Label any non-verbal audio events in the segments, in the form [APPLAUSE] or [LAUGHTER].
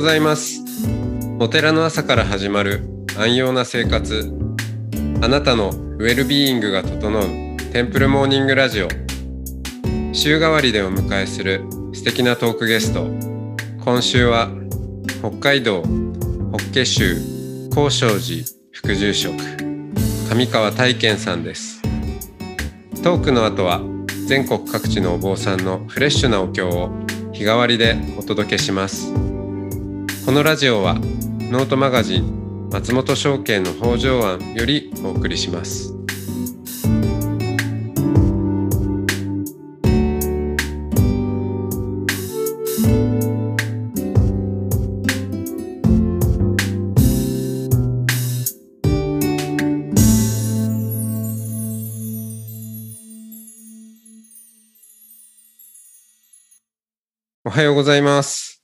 ございます。お寺の朝から始まる安養な生活。あなたのウェルビーイングが整うテンプルモーニングラジオ。週替わりでお迎えする素敵なトークゲスト。今週は北海道法華宗高尚寺副住職上川大健さんです。トークの後は全国各地のお坊さんのフレッシュなお経を日替わりでお届けします。このラジオはノートマガジン松本証券の北条案よりお送りしますおはようございます。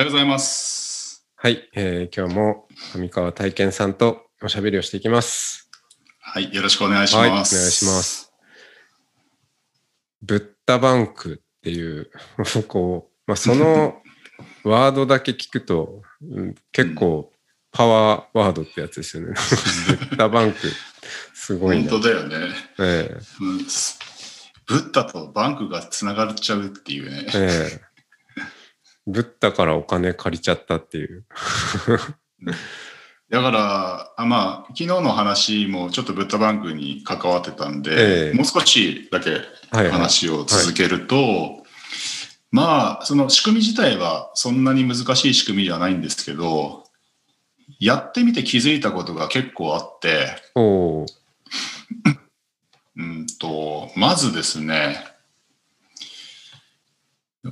おはようございます。はい、えー今日も上川体験さんとおしゃべりをしていきます。はい、よろしくお願いしはい、お願います。しま。す。ブッダバンクっていう、[LAUGHS] こう、まあ、その [LAUGHS] ワードだけ聞くと、うん結構パワーワードってやつですよね。[LAUGHS] ブッダバンク、すごいな。本当だよね、えうんすブッダとバンクがつながっちゃうっていうねえ。ええブッダからお金借りちゃったっていう。[LAUGHS] だから、あまあ、昨日の話もちょっとブッダバンクに関わってたんで、ええもう少しだけはい、はい。話を続けると、まあ、その仕組み自体はそんなに難しい仕組みではないんですけど、やってみて気づいたことが結構あって、[LAUGHS] うんと、まずですね、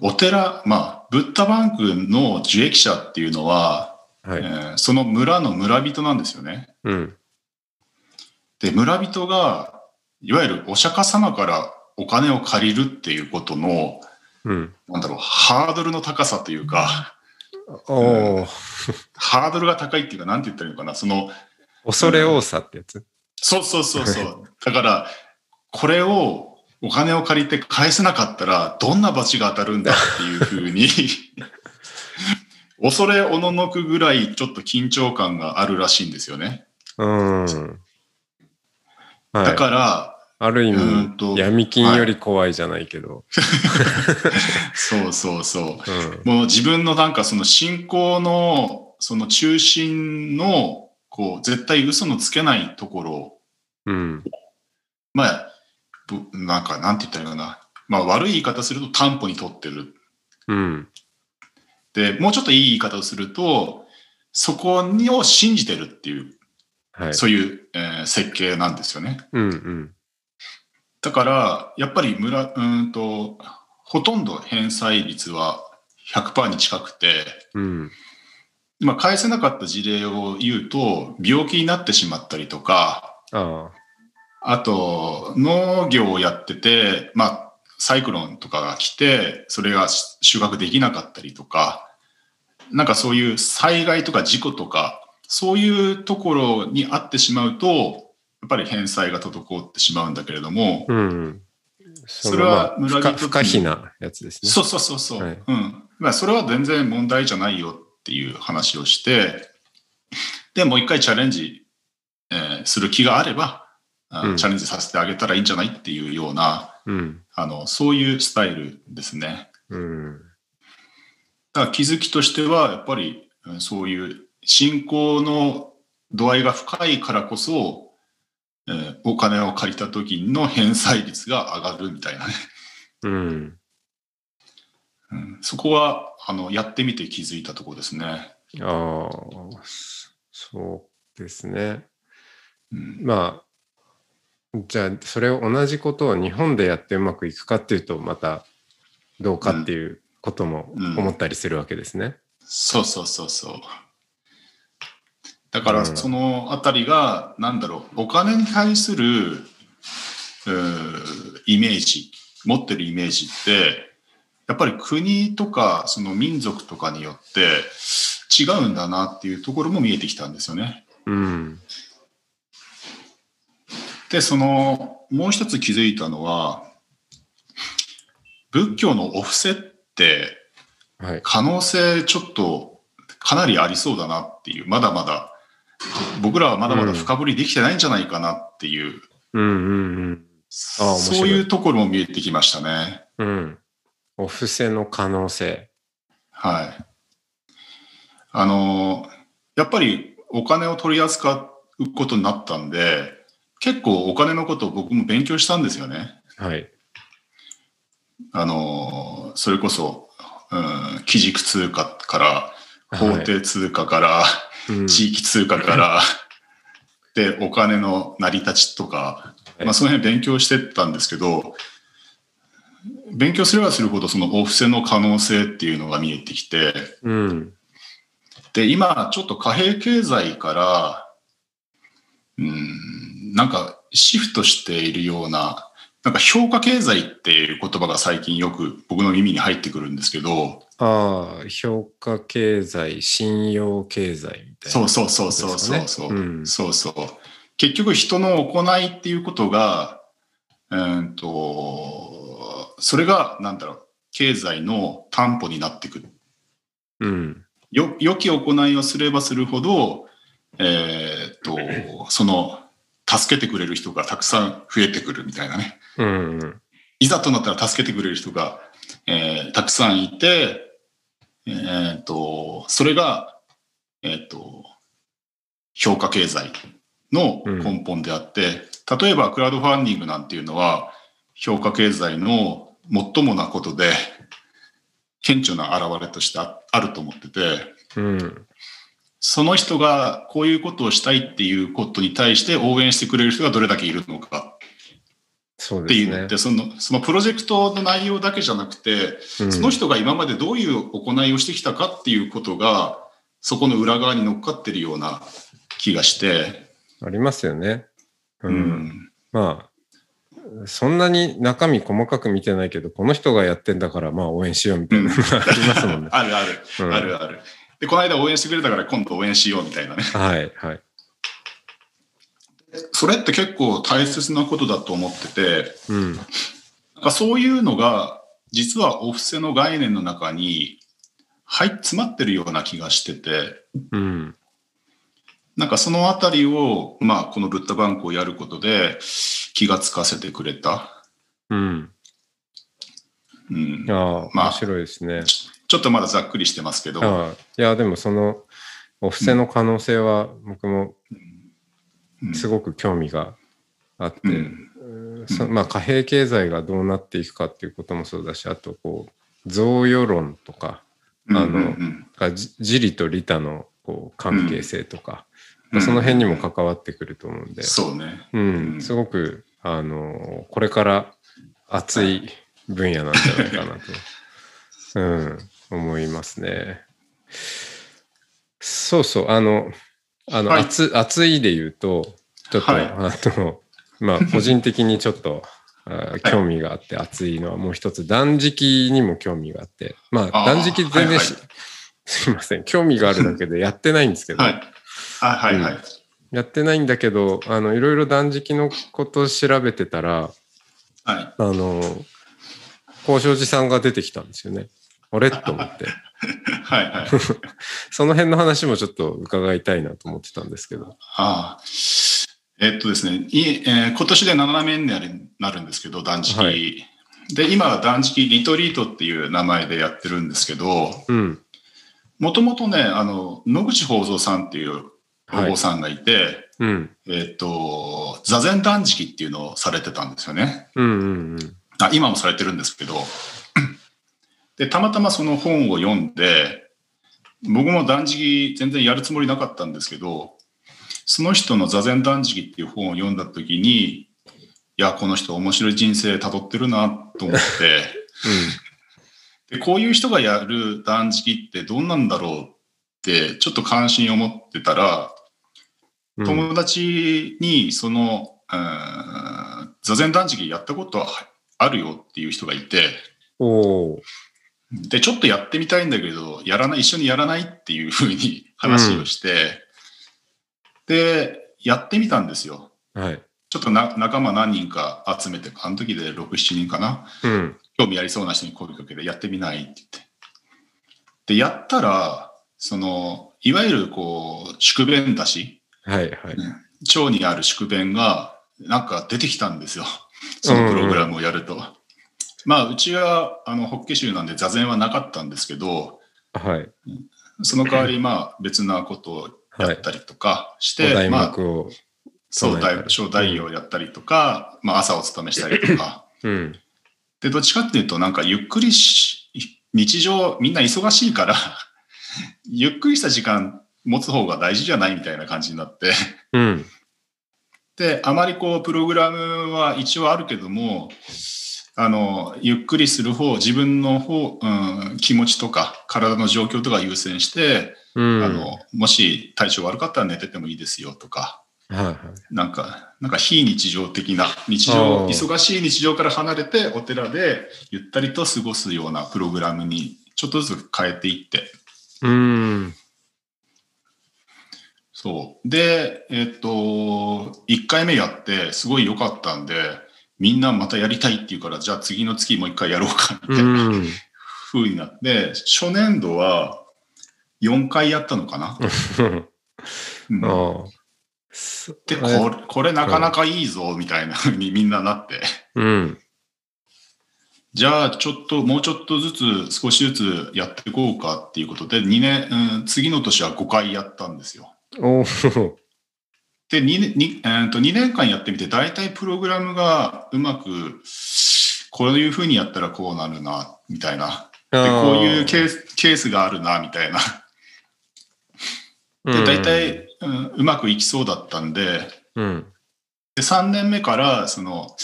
お寺、まあ、ブッダバンクの受益者っていうのは、はい。えーその村の村人なんですよね。うん。で、村人が、いわゆるお釈迦様からお金を借りるっていうことの、うん。なんだろう、ハードルの高さというか、おー [LAUGHS] ハードルが高いっていうか、なんて言ったらいいのかな、その、恐れ多さってやつ。そうそうそうそう。だから、これをお金を借りて返せなかったら、どんな罰が当たるんだっていうふうに、[LAUGHS] 恐れおののくぐらいちょっと緊張感があるらしいんですよね。うーん。はい。だから、ある意味、闇金より怖いじゃないけど。[LAUGHS] そうそうそう。うん。もう自分のなんかその信仰のその中心のこう絶対嘘のつけないところをうん。まあぶなんかなんて言ったらいいのかなまあ悪い言い方すると担保に取ってるうん。でもうちょっといい言い方をするとそこにを信じてるっていう、はい。そういう、えー設計なんですよねうんうん。だからやっぱり村うーんとほとんど返済率は100%に近くてうん。まあ、返せなかった事例を言うと、病気になってしまったりとか、ああと、農業をやってて、まあ、サイクロンとかが来て、それが収穫できなかったりとか、なんかそういう災害とか事故とか、そういうところにあってしまうと、やっぱり返済が滞ってしまうんだけれども、あ。うん。そそれは村人不可避なやつですね。そうそうそうそう。はいうん。まあ、それは全然問題じゃないよっていう話をして、で、もう一回チャレンジ、えーする気があれば、あうんチャレンジさせてあげたらいいんじゃないっていうような、うん。あの、そういうスタイルですね。うん。だから気づきとしては、やっぱり、うんそういう信仰の度合いが深いからこそ、えーお金を借りた時の返済率が上がるみたいなね。うん。うんそこは、あの、やってみて気づいたところですね。ああ、そうですね。うんまあ、じゃあ、それを同じことを日本でやってうまくいくかっていうと、またどうかっていうこともうん思ったりするわけですね。そうそうそうそう。だかうんらそのあたりが、なんだろう、お金に対するイメージ、持ってるイメージって、やっぱり国とかその民族とかによって違うんだなっていうところも見えてきたんですよね。うん。で、その、もう一つ気づいたのは、仏教のお布施って、はい。可能性ちょっとかなりありそうだなっていう、まだまだ、僕らはまだまだ深掘りできてないんじゃないかなっていう、うんうんうん。あ面白いそういうところも見えてきましたね。うん。お布施の可能性。はい。あの、やっぱりお金を取り扱うことになったんで、結構お金のことを僕も勉強したんですよね。はい。あの、それこそ、うん、基軸通貨から、法定通貨から、うん地域通貨から、[LAUGHS] で、お金の成り立ちとか、はいまあ、その辺勉強してったんですけど、勉強すればするほどそのお布施の可能性っていうのが見えてきて、うん。で、今ちょっと貨幣経済から、うん、なんかシフトしているような、なんか評価経済っていう言葉が最近よく僕の耳に入ってくるんですけど、ああ、評価経済、信用経済みたいな。そうそうそうそうそうそう、うんそうそう。結局人の行いっていうことが、うーんと、それがなんだろう、経済の担保になってくる。うん。よ良き行いをすればするほど、えーっと、その、助けてくれる人がたくさん増えてくるみたいなね。うんうん。いざとなったら助けてくれる人が、えーたくさんいて、えーっと、それが、えーっと、評価経済の根本であって、例えばクラウドファンディングなんていうのは、評価経済の最もなことで、顕著な表れとしてああると思ってて、うん。その人がこういうことをしたいっていうことに対して応援してくれる人がどれだけいるのかそうっていうのって、。そのそのプロジェクトの内容だけじゃなくて、うんその人が今までどういう行いをしてきたかっていうことが、そこの裏側に乗っかってるような気がして、ありますよね。う。うんん、まあ、そんなに中身細かく見てないけど、この人がやってんだから、まあ応援しようみたいなのがありますもんね。あるある、うんあるある。で、この間応援してくれたから今度応援しようみたいなね。はい、はい。それって結構大切なことだと思ってて、うん。なんかそういうのが、実はお布施の概念の中に、はい、詰まってるような気がしてて、うん。なんかそのあたりを、まあ、このブッダバンクをやることで気がつかせてくれた。うん。うんあ、あ、まあ面白いですね。ちょっとまだざっくりしてますけど、ああいや、でもその、お布施の可能性は僕もうん。すごく興味があって、うん。そまあ貨幣経済がどうなっていくかっていうこともそうだし、あとこう、贈与論とか、うんあのうん。うんじ自利と利他のこう関係性とか、うん。その辺にも関わってくると思うんで、そうね。うん。うん。すごく、あの、これから熱い分野なんじゃないかなと、[LAUGHS] うん、思いますね。そうそう、あの、あの、はい熱熱いで言うと、ちょっと、はいあの、[LAUGHS] まあ、個人的にちょっと、興味があって熱いのはもう一つ断食にも興味があってまあ断食全然し、はいはすいません興味があるだけでやってないんですけど、はい。あはいはい。やってないんだけどあのいろいろ断食のことを調べてたらはい。あの交渉寺さんが出てきたんですよね。あれ？[LAUGHS] と思って [LAUGHS] はいはい。[LAUGHS] その辺の話もちょっと伺いたいなと思ってたんですけど。ああ。えっとですね、いえー今年で7年目になるんですけど、断食。はいで、今は断食リトリートっていう名前でやってるんですけど、うん。もともとね、あの、野口宝蔵さんっていうおはい坊さんがいて、うん。えっと、座禅断食っていうのをされてたんですよね。うんうんうん。あ今もされてるんですけど、で、たまたまその本を読んで、僕も断食全然やるつもりなかったんですけど、その人の座禅断食っていう本を読んだ時に、いや、この人面白い人生辿ってるなと思って、で、こういう人がやる断食ってどんなんだろうって、ちょっと関心を持ってたら、うん。友達にその、うん座禅断食やったことはあるよっていう人がいて。で、ちょっとやってみたいんだけど、やらない、一緒にやらないっていうふうに [LAUGHS] 話をして、で、やってみたんですよ。はい。ちょっとな仲間何人か集めて、あの時で6、7人かな。うん。興味ありそうな人に声かけて、やってみないって言って。で、やったら、その、いわゆるこう、宿便出し、はいはい。腸にある宿便が、なんか出てきたんですよ。そのプログラムをやると。まあ、うちは、あの、ホッケ州なんで座禅はなかったんですけど、はい。その代わり、まあ、別なことをやったりとかして、お題まあ。そう、小代をやったりとか、まあ、朝お勤めしたりとか。うん。で、どっちかっていうと、なんか、ゆっくりし、日常、みんな忙しいから、[LAUGHS] ゆっくりした時間持つ方が大事じゃないみたいな感じになって。うん。で、あまりこう、プログラムは一応あるけども、あの、ゆっくりする方、自分の方、うん、気持ちとか、体の状況とか優先して、うん。あの、もし体調悪かったら寝ててもいいですよとか、はいはい。なんか、なんか非日常的な、日あ常、ー忙しい日常から離れて、お寺でゆったりと過ごすようなプログラムにちょっとずつ変えていって、うん。そう。で、えっと、1回目やって、すごい良かったんで、みんなまたやりたいって言うから、じゃあ次の月もう一回やろうか、みたういな。ん。風になって、初年度は4回やったのかな？うんああ。そでこれ、これなかなかいいぞ、みたいな風にみんななって。うん。じゃあ、ちょっと、もうちょっとずつ、少しずつやっていこうかっていうことで、2年、うん、次の年は5回やったんですよ。おお。で、2年、にえーと2年間やってみて、大体プログラムがうまく、こういうふうにやったらこうなるな、みたいな。で、こういうケース、ケースがあるな、みたいな。で、大体、うん、うまくいきそうだったんで、うん。で3年目から、その、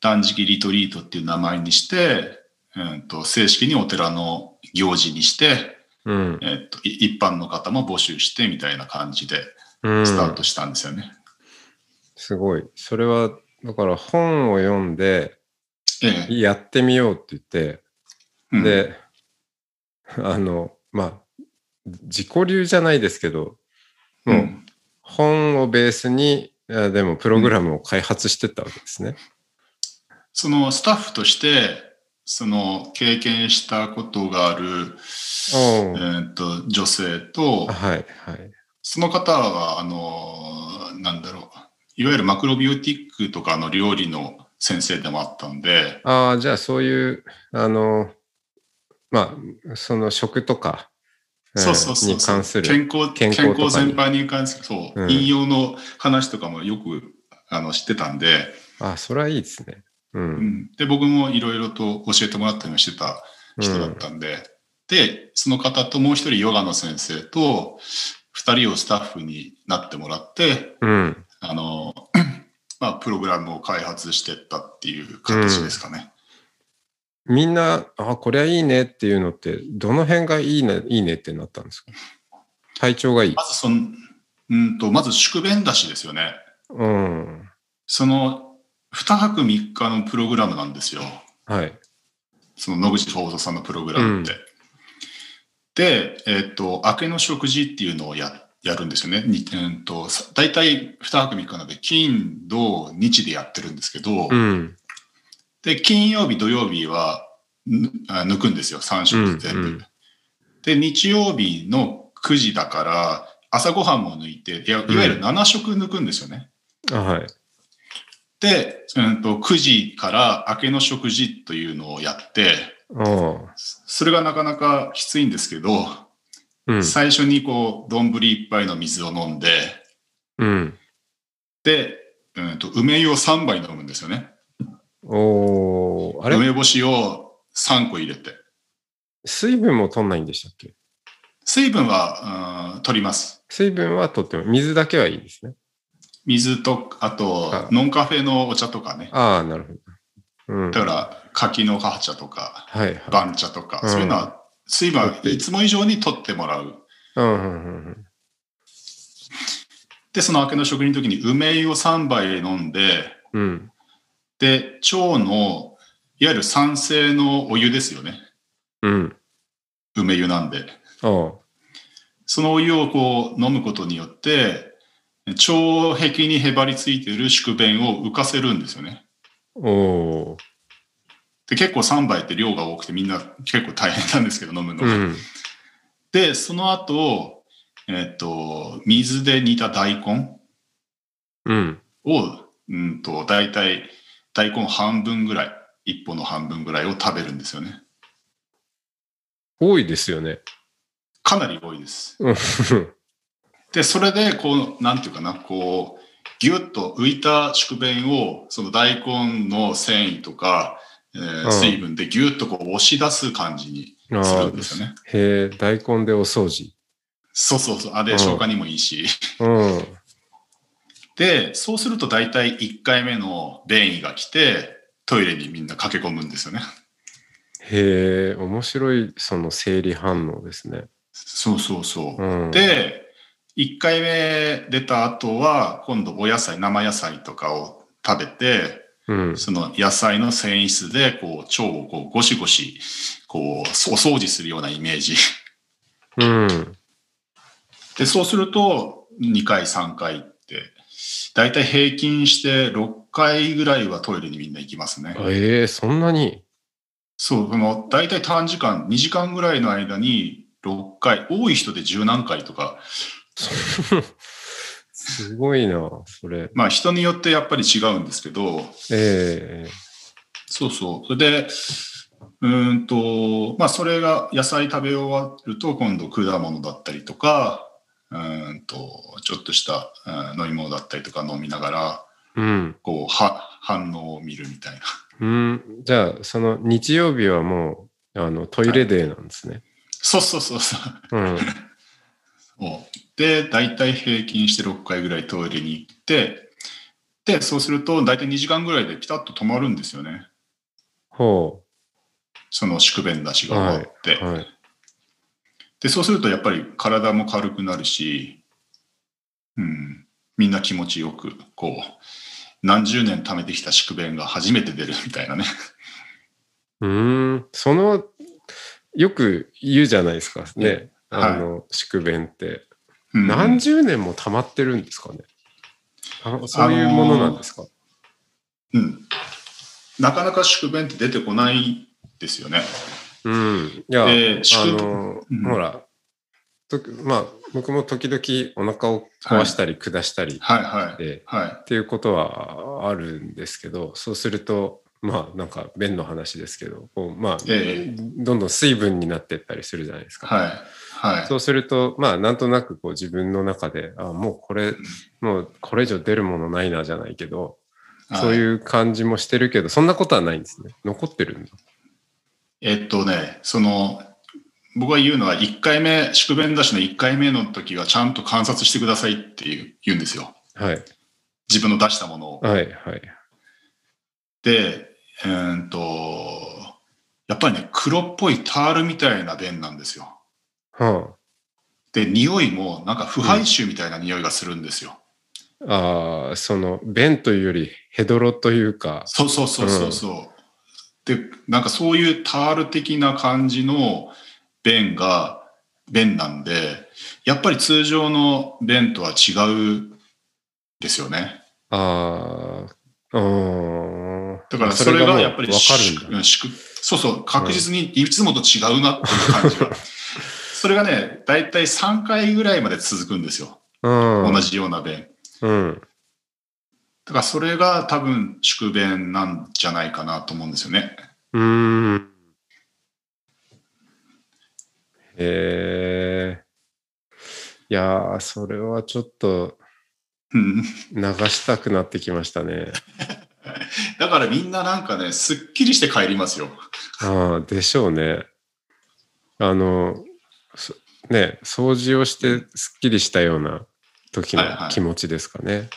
断食リトリートっていう名前にして、うん、と正式にお寺の行事にして、うん。えっと、い一般の方も募集してみたいな感じでうん。スタートしたんですよね。すごい。それは、だから本を読んで、ええ。やってみようって言って、うん、で、あの、まあ、自己流じゃないですけど、う、もうん本をベースに、でもプログラムを開発してったわけですね。そのスタッフとして、その経験したことがある、おえーっと女性と、はい、はい。その方は、あの、なんだろう、いわゆるマクロビオティックとかの料理の先生でもあったんで、ああ、じゃあそういう、あの、まあ、その食とか、えーそうそうそうに関する。健康健健康全般に関するそう、うん。引用の話とかもよくあの知ってたんで、あそれはいいですね。う。うんん、で僕もいろいろと教えてもらったりもしてた人だったんで、でその方ともう一人ヨガの先生と二人をスタッフになってもらってうん。あの、[CLEARS THROAT] まあ、プログラムを開発してったっていう形ですかね。みんな、あ、これはいいねっていうのって、どの辺がいいね、いいねってなったんですか？体調がいい。まずそのうんとまず宿便出しですよね。うん。その2泊3日のプログラムなんですよ。はい。その野口放送さんのプログラムって。で、えっ、と、明けの食事っていうのをややるんですよね。にうんと、さ大体2泊3日なので、金、土、日でやってるんですけど、うん。で、金曜日、土曜日は抜くんですよ、3食全部。うんうんで、日曜日の9時だから、朝ごはんも抜いて、いわゆる7食抜くんですよね。あ、はい。で、うんと、9時から明けの食事というのをやって。それがなかなかきついんですけど、うん。最初にこう、丼一杯の水を飲んで、うん。で、うんと、梅湯を3杯飲むんですよね。おーあれ？梅干しを3個入れて。水分も取んないんでしたっけ？水分は、うん、取ります。水分は取っても、水だけはいいですね。水と、あとあ、ノンカフェのお茶とかね。ああ、なるほど。うん。だから、柿の母茶とか、はいはい。番茶とか、うんそういうのは、水分いつも以上に取ってもらう。で、その明けの食事の時に梅湯を3杯飲んで、うん。で、腸の、いわゆる酸性のお湯ですよね。うん。梅湯なんで。そのお湯をこう飲むことによって、腸壁にへばりついている宿便を浮かせるんですよね。おーで、結構3杯って量が多くてみんな結構大変なんですけど飲むのが。うん。で、その後、えっ、と、水で煮た大根うん。を、うんと、大体、大根半分ぐらい、一本の半分ぐらいを食べるんですよね。多いですよね。かなり多いです。うんで、それで、こう、なんていうかな、こう、ぎゅっと浮いた宿便を、その大根の繊維とか、えーうん水分でぎゅっとこう押し出す感じにあするあんですよね。へえ、大根でお掃除。そうそうそう。あ、で、うん消化にもいいし。うん。で、そうすると大体1回目の便意が来て、トイレにみんな駆け込むんですよね。へえ、面白いその生理反応ですね。そうそうそう。うん。で、1回目出た後は、今度お野菜、生野菜とかを食べて、うん。その野菜の繊維質で、こう、腸をこうゴシゴシ、こう、お掃除するようなイメージ。うん。で、そうすると、2回、3回って、だいたい平均して6回ぐらいはトイレにみんな行きますね。ええそんなに？そう、この、だいたい短時間、2時間ぐらいの間に6回、多い人で十何回とか、すごいな、それ。まあ人によってやっぱり違うんですけど、ええそうそう。それで、うーんと、まあそれが野菜食べ終わると今度果物だったりとか、うーんと、ちょっとしたうん飲み物だったりとか飲みながら、うん。こう、は、反応を見るみたいな。うん。じゃあ、その日曜日はもう、あの、トイレデーなんですね。そうそうそうそう。うん。[LAUGHS] で、大体平均して6回ぐらいトイレに行って、で、そうすると大体2時間ぐらいでピタッと止まるんですよね。ほその宿便出しが終わって。う。はい。で、そうするとやっぱり体も軽くなるし、うん、みんな気持ちよく、こう、何十年貯めてきた宿便が初めて出るみたいなね。うーん。その、よく言うじゃないですか。ね。はいあの、宿便って。うん何十年も溜まってるんですかね。あそういうものなんですか？うん。なかなか宿便って出てこないですよね。うん。いや、であ宿の、うんほら、とまあ、僕も時々お腹を壊したり下したり。っていうことはあるんですけど、そうすると、まあなんか便の話ですけど、こうまあ、ええどんどん水分になっていったりするじゃないですか。はい。はい。そうすると、まあなんとなくこう自分の中で、あもうこれ、もうこれ以上出るものないなじゃないけど、そうう。いう感じもしてるけど、そんなことはないんですね。残ってるんだ。えっとね、その、僕が言うのは1回目、宿便出しの1回目の時はちゃんと観察してくださいっていう言うんですよ。はい。自分の出したものを。はい、はい。で、えーっと、やっぱりね、黒っぽいタールみたいな便なんですよ。はで、匂いもなんか腐敗臭みたいな匂いがするんですよ。あ、ああ、その、便というよりヘドロというか、そうそうそうそうそう。で、なんかそういうタール的な感じの便が、便なんで、やっぱり通常の便とは違うですよね。ああ、うん。だからそれがやっぱりわかるんだ。そうそう、確実にいつもと違うなっていう感じが。それがね、だいたい3回ぐらいまで続くんですよ。うん。同じような便。うん。だからそれが多分宿便なんじゃないかなと思うんですよね。うーん。へえ。いやー、それはちょっとうん流したくなってきましたね。[LAUGHS] だからみんななんかね、すっきりして帰りますよ。ああ、でしょうね。あの、そね、掃除をしてすっきりしたような時の気持ちですかね。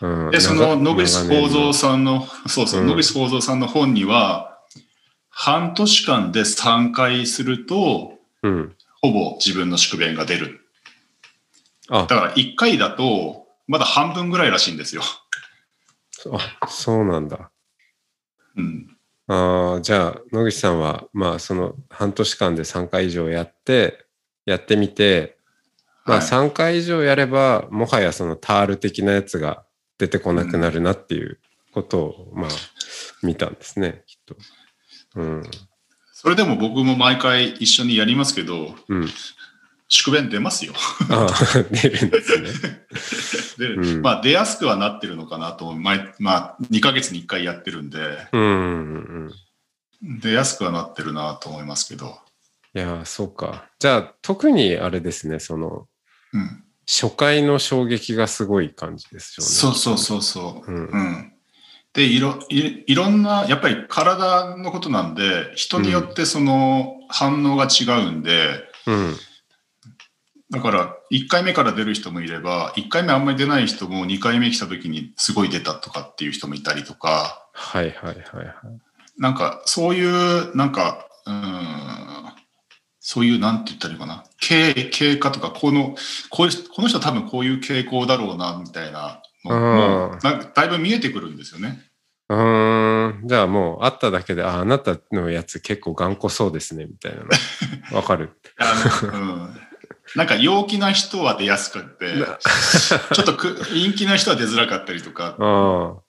うんで、その野口幸三ささんの、そうそう、うん野口幸三さんの本には、半年間で3回すると、ん。うん。ほぼ自分の宿便が出る。あだから1回だと、まだ半分ぐらいらしいんですよ。あ、そうなんだ。うん。ああ、じゃあ、野口さんは、まあ、その半年間で3回以上やって、やってみて、まあ、はい3回以上やれば、もはやそのタール的なやつが出てこなくなるなっていうことを、まあ、見たんですね、きっと。うん。それでも僕も毎回一緒にやりますけど、うん。宿便出ますよ。ああ、出るんですね。[LAUGHS] で、うんまあ出やすくはなってるのかなと毎まあ2ヶ月に1回やってるんで、うんうんうん。出やすくはなってるなと思いますけど。いやー、そうか。じゃあ、特にあれですね、その、うん。初回の衝撃がすごい感じですよね。そうそうそうそう。うんうん。で、いろ、いいろんな、やっぱり体のことなんで、人によってその反応が違うんで、うん。だから1回目から出る人もいれば、1回目あんまり出ない人も2回目来た時にすごい出たとかっていう人もいたりとか、はいはいはいはい。なんかそういう、なんか、うん、そういう、なんて言ったらいいかな、経経過とか、この、こういうこの人は多分こういう傾向だろうな、みたいなのもだいぶ見えてくるんですよね。うーん。じゃあもう会っただけで、あ、あなたのやつ結構頑固そうですね、みたいなの。わかる。[LAUGHS] あのうん、なんか陽気な人は出やすくって、ちょっとく陰気な人は出づらかったりとか。[LAUGHS]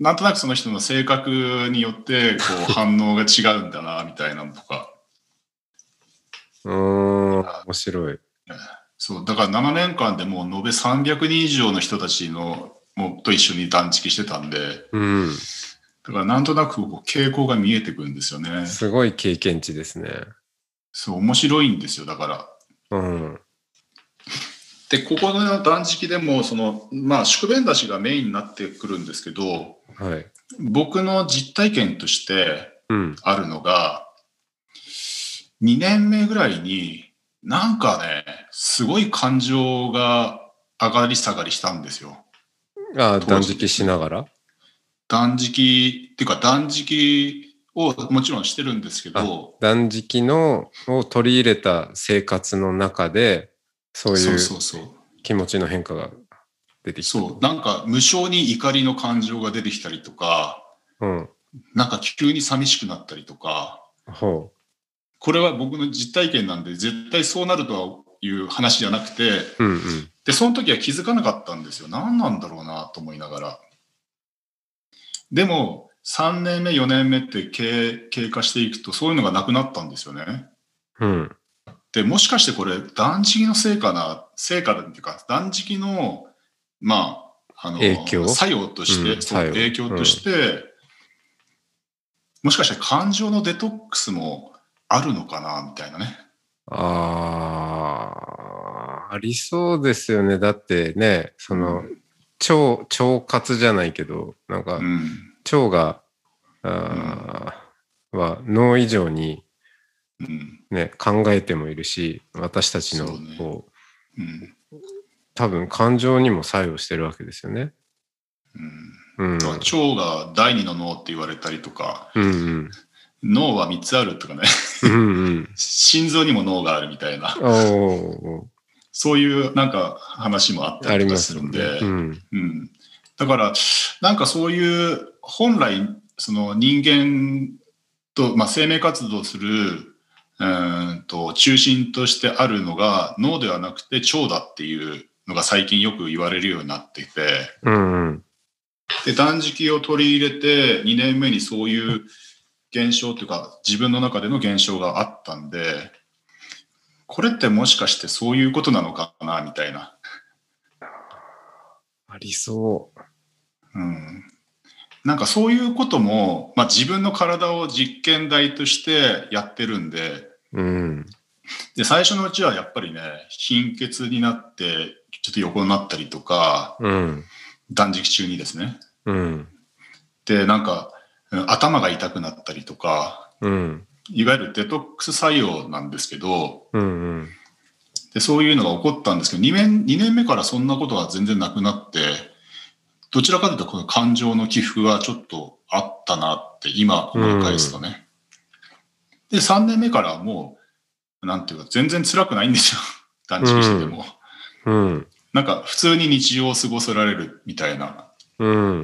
なんとなくその人の性格によってこう反応が違うんだな、みたいなのとか。うーん。面白い。そう、だから7年間でもう延べ300人以上の人たちのもうと一緒に断食してたんで、うん。だからなんとなくこう傾向が見えてくるんですよね。すごい経験値ですね。そう、面白いんですよ、だから。うん。で、ここの断食でも、その、まあ、宿便出しがメインになってくるんですけど、はい。僕の実体験としてうん。あるのが、2年目ぐらいに、なんかね、すごい感情が上がり下がりしたんですよ。あ断食しながら？断食っていうか断食をもちろんしてるんですけど、断食のを取り入れた生活の中で、そういそう。気持ちの変化が出てきた。そう、なんか無性に怒りの感情が出てきたりとか、うん。なんか急に寂しくなったりとか、ほこれは僕の実体験なんで絶対そうなるという話じゃなくて、う。うんうん。で、その時は気づかなかったんですよ。何なんだろうなと思いながら。でも、3年目、4年目って経経過していくと、そういうのがなくなったんですよね。うん。で、もしかしてこれ、断食の成果な、成果っていうか、断食の、まあ、あの、影響？作用として、うんそう影響として、もしかして感情のデトックスもあるのかな、みたいなね。ああ、ありそうですよね。だってね、その、腸、腸活じゃないけど、なんかう、ん。腸が、あーは脳以上にうん。ね、考えてもいるし、私たちのそうねこう、うん。多分感情にも作用してるわけですよね。うん。うん。腸が第二の脳って言われたりとか、うんうん。脳は3つあるとかね、うんうん。心臓にも脳があるみたいな、そういうなんか話もあったありりとかまするんで、。うん。うん、だから、なんかそういう本来、その人間と、まあ、生命活動するうーんと中心としてあるのが脳ではなくて腸だっていうのが最近よく言われるようになっていて、うんうん。で断食を取り入れて2年目にそういう現象というか自分の中での現象があったんでこれってもしかしてそういうことなのかなみたいな、ありそうん、なんかそういうことも、まあ、自分の体を実験台としてやってるんでう。うん。で最初のうちはやっぱりね貧血になってちょっと横になったりとかうん。断食中にですねうん。でなんかうん頭が痛くなったりとかうん。いわゆるデトックス作用なんですけど、うんうん。でそういうのが起こったんですけど2年、2年目からそんなことは全然なくなって、どちらかというとこの感情の起伏がちょっとあったなって今思い返すとね。で、3年目からはもう、なんていうか全然辛くないんですよ。[LAUGHS] 断食してても。うん。なんか普通に日常を過ごせられるみたいな。うん。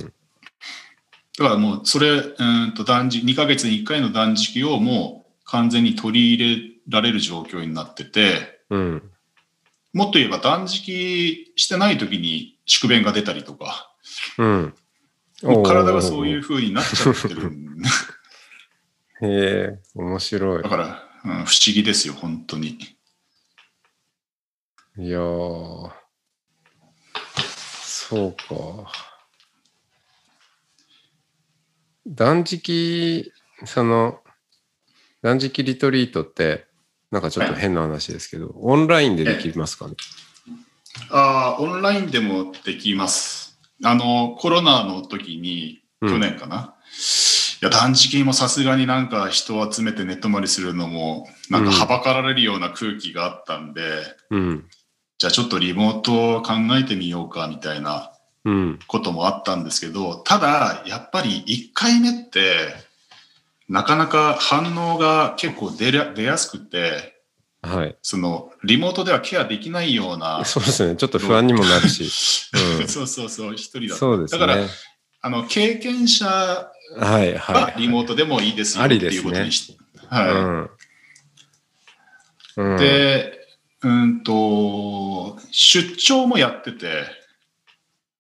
だからもうそれ、うーんと断食、2ヶ月に1回の断食をもう完全に取り入れられる状況になってて、うん。もっと言えば断食してない時に宿便が出たりとか、うん。もう体がそういう風になっちゃってるん [LAUGHS] へえ、面白いだ。から、うん、不思議ですよ、本当に。いやー、そうか。断食、その、断食リトリートって、なんかちょっと変な話ですけど、オンラインでできますかね？ああ、オンラインでもできます。あの、コロナの時に、うん去年かな？いや、断食もさすがになんか人を集めて寝泊まりするのも、なんかはばかられるような空気があったんで、うん。じゃあちょっとリモートを考えてみようかみたいなうん。こともあったんですけど、ただ、やっぱり1回目って、なかなか反応が結構出やすくて、はい。その、リモートではケアできないような、そうですね。ちょっと不安にもなるし。うん [LAUGHS] そうそうそう、一人だと。そうですね。だから、あの、経験者はリモートでもいいですよっていありですねうことにして。はい。で、うんと、出張もやってて、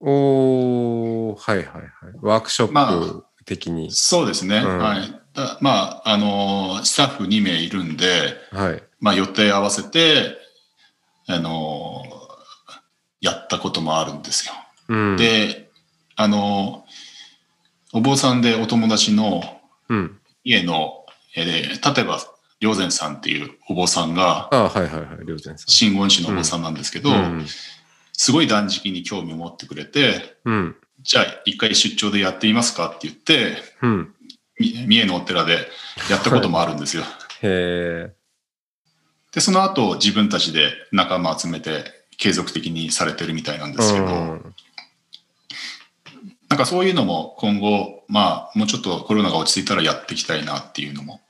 おー、はいはいはい。ワークショまップ的に。そうですね。うんはい。だまあ、あの、スタッフ2名いるんで、はい。まあ、予定合わせて、あの、やったこともあるんですよ。うん。で、あの、お坊さんでお友達のうん。家の、えー例えば、良善さんっていうお坊さんが、あはいはいはい。りょうぜんさ真言宗のお坊さんなんですけど、ん。うん。すごい断食に興味を持ってくれて、うん。じゃあ一回出張でやってみますかって言って、うん。み三重のお寺でやったこともあるんですよ。へえ。で、その後自分たちで仲間集めて継続的にされてるみたいなんですけど、うんなんかそういうのも今後、まあ、もうちょっとコロナが落ち着いたらやっていきたいなっていうのも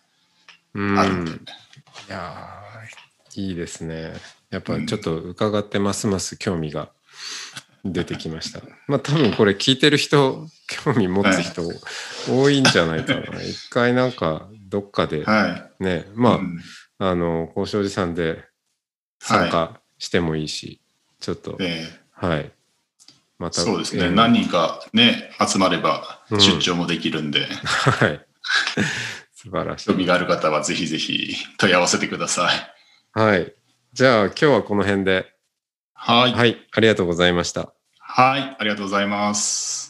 うん。あるんで、いやーいいですね。やっぱちょっと伺ってますます興味が出てきました。まあ多分これ聞いてる人、興味持つ人多いんじゃないかな。一回なんかどっかではい。ね、まあ、うんあの、交渉寺さんで参加してもいいし、ちょっと、えはい。また、ーそうですね、えー何人かね、集まればうん出張もできるんで、はい。[LAUGHS] 素晴らしい興。味がある方はぜひぜひ問い合わせてください。はい。じゃあ今日はこの辺で。はい。はい。ありがとうございました。はい。ありがとうございます。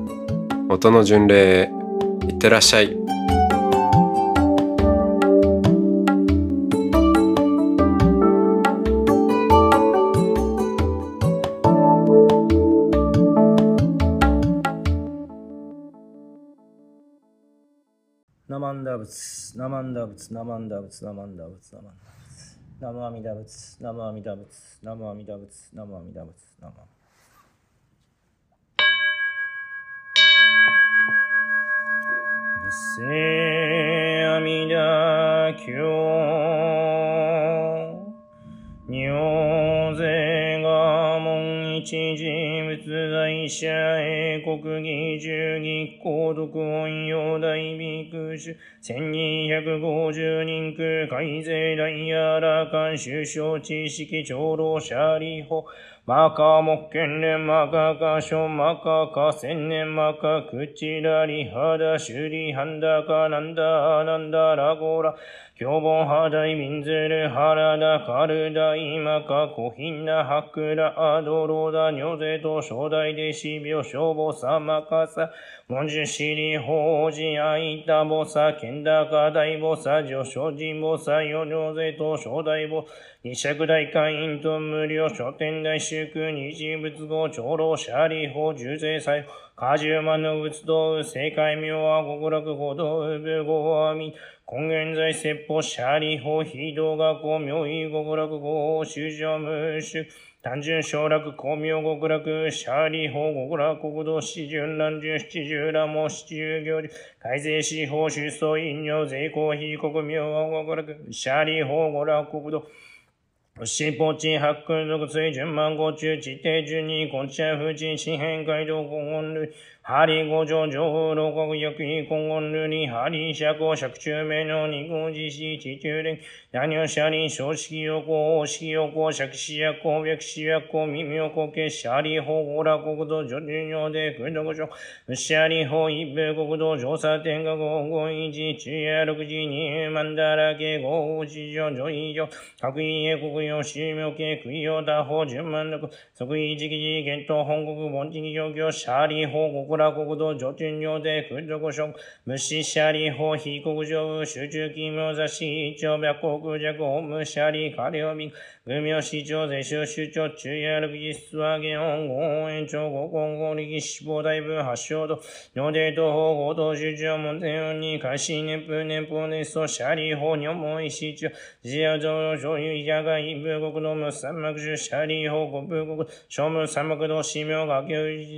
音の巡礼へいってらっしゃい。ナマンダ仏、ナマンダ仏、ナマンダ仏、ナマンダ仏、ナマンダ仏。ナムアミダ仏、ナムアミダ仏、ナムアミダ仏、ナムアミダ仏、ナムアミ仏せ阿弥陀経尿税が門一人物在者英国義十義皇徳音陽大美空主千二百五十人空海税大やらかん首相知識長老者理法まかもっけんれまかかしょまかかせんねまかくちらりはだしゅりはんだかなんだなんだらごらきょうぼんはだいみんずるはらだかるだいまかこひんだはくらあどろだにょぜとしょうだいでしびょうしょうぼさまかさ。もんじゅしりほうじあいたぼさけんだかだいぼさじょしょじんぼさよにょぜとしょうだいぼ二尺大会員と無料書店大修祝日仏語長老シャーリー法重税祭果樹万の仏道正解妙は極楽五道部合阿弥今現在説法シャーリー法非道学校妙意極楽語修上無主単純省楽、光明極楽、シャーリー法極楽国土、四十何十七十羅も七十行事、改正司法出走飲料税公非国明極楽、シャーリー法極楽国土、四方地八空属水準万五中地底十二国茶富士四辺街道五本類ハリーゴジョジョウロコグヨクヒコンゴンルニハリシャコシャクチュウメノニゴジシチチュウレンダニョシャリショウシキヨコオシキヨコシャキシヤコウヤキシヤコミミヨコケシャリホウラコグドジョジュニョデクドゴショウシャリホイブコグドジョウサテンガゴゴイジチュヤルクジニエマンダラケゴウジジョジョイジョタクイエコクヨシミオケクイヨタホジュマンドクソクイジキジゲントホンコクボンジギョギョシャリホウ国ら国土上天領で空属職無視シャリ法非国上集中勤務雑誌一応白国弱無シャリカレオミグミョ市長税収首長中夜六実質は現音合延長合今後力死亡大部発祥度尿で東方合同首長門天に開始年風年法年層シャリ法に思い市長自由上所有以下が一部国の無三幕中シャリ法五部国小無三幕道使命学級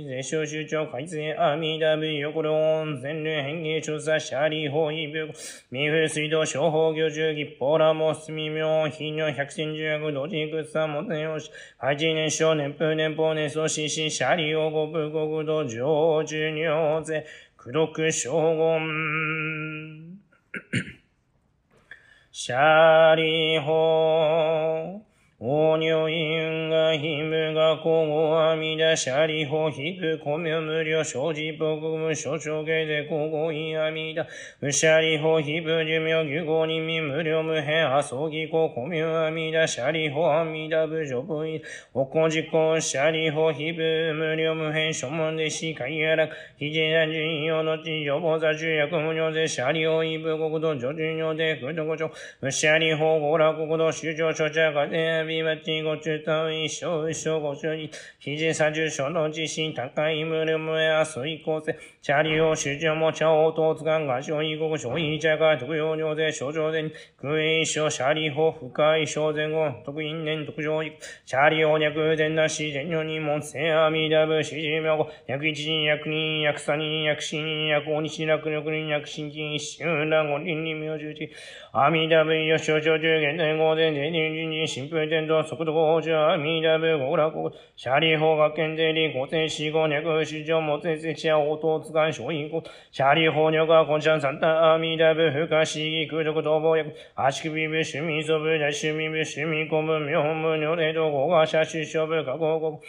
税収首長改正阿弥陀仏横領温全霊変化調査シャリ法一部三風水道小法行中義ポーラモスミ妙非尿百戦十薬同時空さもてよし八年少年風年法年創始しシャリを五部国土上受尿税苦毒将軍シャリホ法大尿院がひむがこごあみだしゃりほひくこみょ無料生じぼくむ所長下でこごいあみだ。むしゃりほひぶ寿命牛語にみ無料無変あそぎここみょあみだ。しゃりほあみだぶじょぶい。おこじこしゃりほひぶ無料無変所門でしかいやらひじなじんよのちよぼざじゅやくむにょぜしゃりほいぶ国土じょじゅにょでくどこちょ。むしゃりほごら国土主張所長がでびまちご中短一生一生ご中に、ひじさ十所の自信高い無料無や水構成、チャリを主張も茶をとつがんがしょい国所い茶が特用尿税症状で、空営所シャリ法深い小前後、特因年特上シャリを略前なし全女にもせ阿弥陀仏四十名後、約一人約二約三人約四人約五日楽力人約新人一春乱五人に名十字、阿弥陀仏よ症状中現代語で税人人人新風天道速度法上阿弥陀仏極楽国、シャリ法学研税理五千四五脈市場もつせちゃ応答使い小因国、シャリ法女が根シャン三段阿弥陀仏不可思議空徳逃亡薬、足首部趣味祖部大趣味部趣味公部妙部女霊道語が社出生部加工国、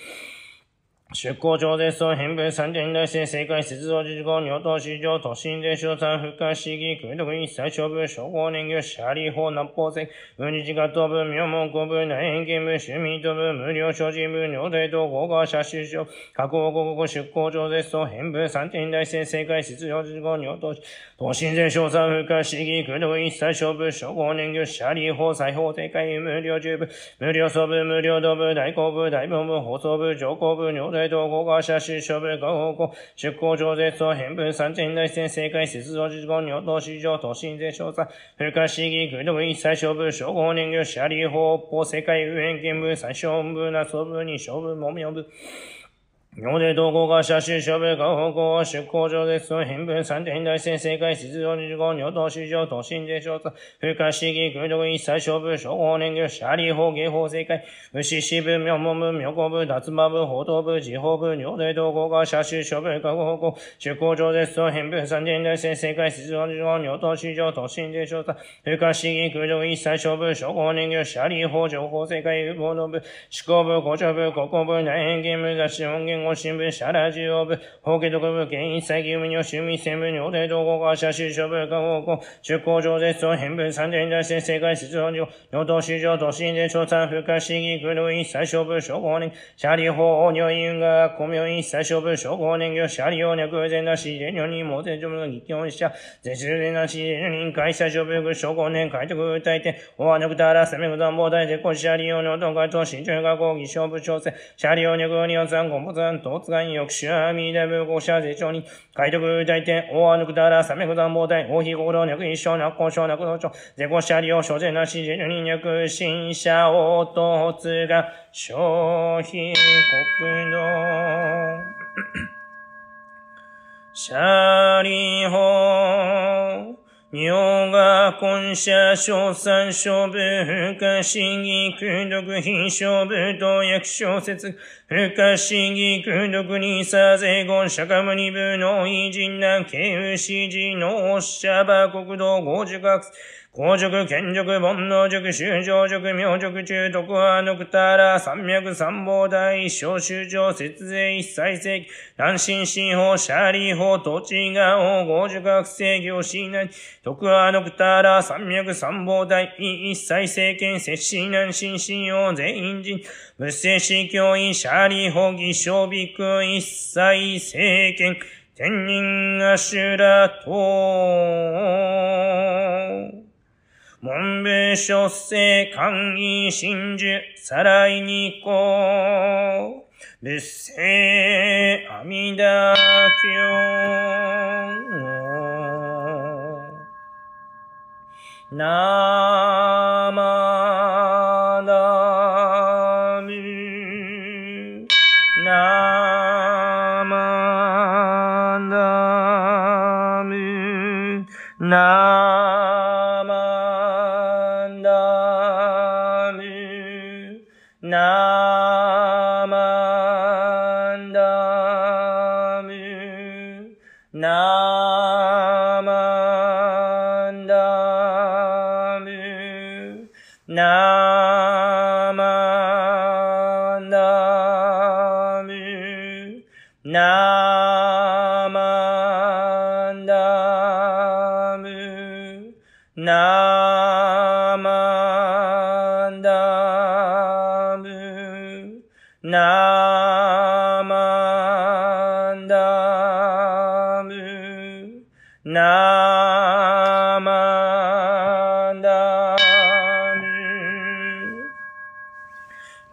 出向上絶相変分三点大生正解接動事項尿等市場都心で小三不可思議空徳一切勝負小五年魚シャリ法南方線無日が飛ぶ妙門古部内変見部趣味飛ぶ無料所持部尿霊道合が社主所加工国語出向上絶相変分三点大生正解接動事項尿等都心で小三不可思議空徳一切勝負小五年魚シャリ法裁法正解無料中部無料素部無料道部大公部大本部放送部上公部尿霊道合が社主所部合法出向上絶層変分三点大生正解接動事項尿等市場都心税小三不可思議グルドム一切勝負小五年魚シャリ法法世界右辺見部最小分な総分に勝負もみょ部尿で同行が社主処分が方向は出向上ですと変分三点大先生会出場事項尿等市場都心で調査不可思議空徳一切勝負小法年魚シャリ法芸法正解無視支部妙門部妙高部脱馬部報道部地方部尿で同行が社主処分が方向出向上ですと変分三点大先生会出場事項尿等市場都心で調査不可思議空徳一切勝負小法年魚シャリ法情報正解有望の部思考部校長部国交部内変義務雑誌音源語新聞、社ラジオ部、法家督部、県一切義務に趣味専務におで動画社収書部、科合校、出向上絶相変分三点出して正解出場上、与党市場都心で調査不可思議、苦労一切勝負、小五年、シャリ法、入院が、公明一切勝負、小五年業、シャリを脈前なし、全女人、モテジョムの議教者、絶中でなし、全人、会社勝負、小五年、開拓訴えて、おわぬくたら、攻めく断房大絶好シャリをのとんかと、新中学校、議勝負調整、シャリを脈に予算、ゴンとつがいよくしゅあみでぶごしゃぜちょうに、海徳大お、大ぬくだら、三百三宝大、大非五老脈一生、泣行小泣道長、ょうなこし、所税なし、自入脈、新おとつが、消費国の。シャリホー尿が根社小三小部不可思議空読品小部と役小説不可思議空読にさぜ言釈迦無二部の偉人な慶右指示のおっしゃば国道五十学公塾、剣塾、煩悩塾、修上塾、明塾、中徳派、ぬくたら、三脈、三宝大、小修上、節税、一切世南進新法、シャーリー法、土地が王、五塾学生業、シーナ徳派、ぬくたら、三脈、三宝大、一切政権、摂氏南進新王、全員人、仏政司教員、シャーリー法、義小ビク、一切政権、天人アシュラと、文部書生官位真珠、さらいにこう、仏性阿弥陀経。なま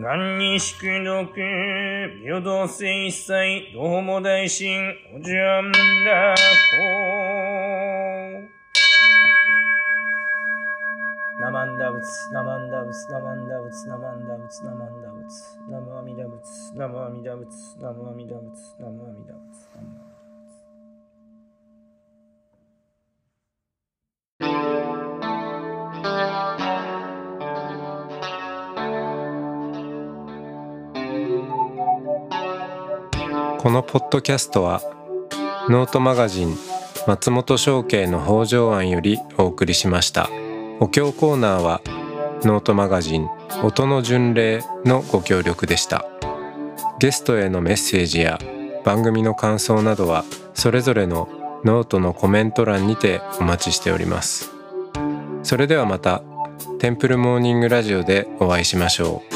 願に祝読、平等性一切、どうも大神、おじゃんだこ。ナマンダ仏、ナマンダ仏、ナマンダ仏、ナマンダ仏、ナマンダ仏、ナムアミダ仏、ナムアミダ仏、ナムアミダ仏、ナムアミダ仏、ナムアミダ仏。このポッドキャストはノートマガジン松本紹圭の方丈庵よりお送りしました。お経コーナーはノートマガジン音の巡礼のご協力でした。ゲストへのメッセージや番組の感想などはそれぞれのノートのコメント欄にてお待ちしております。それではまたテンプルモーニングラジオでお会いしましょう。